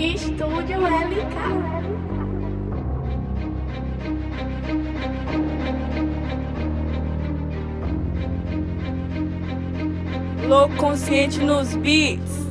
Estúdio LK. Louco consciente nos beats.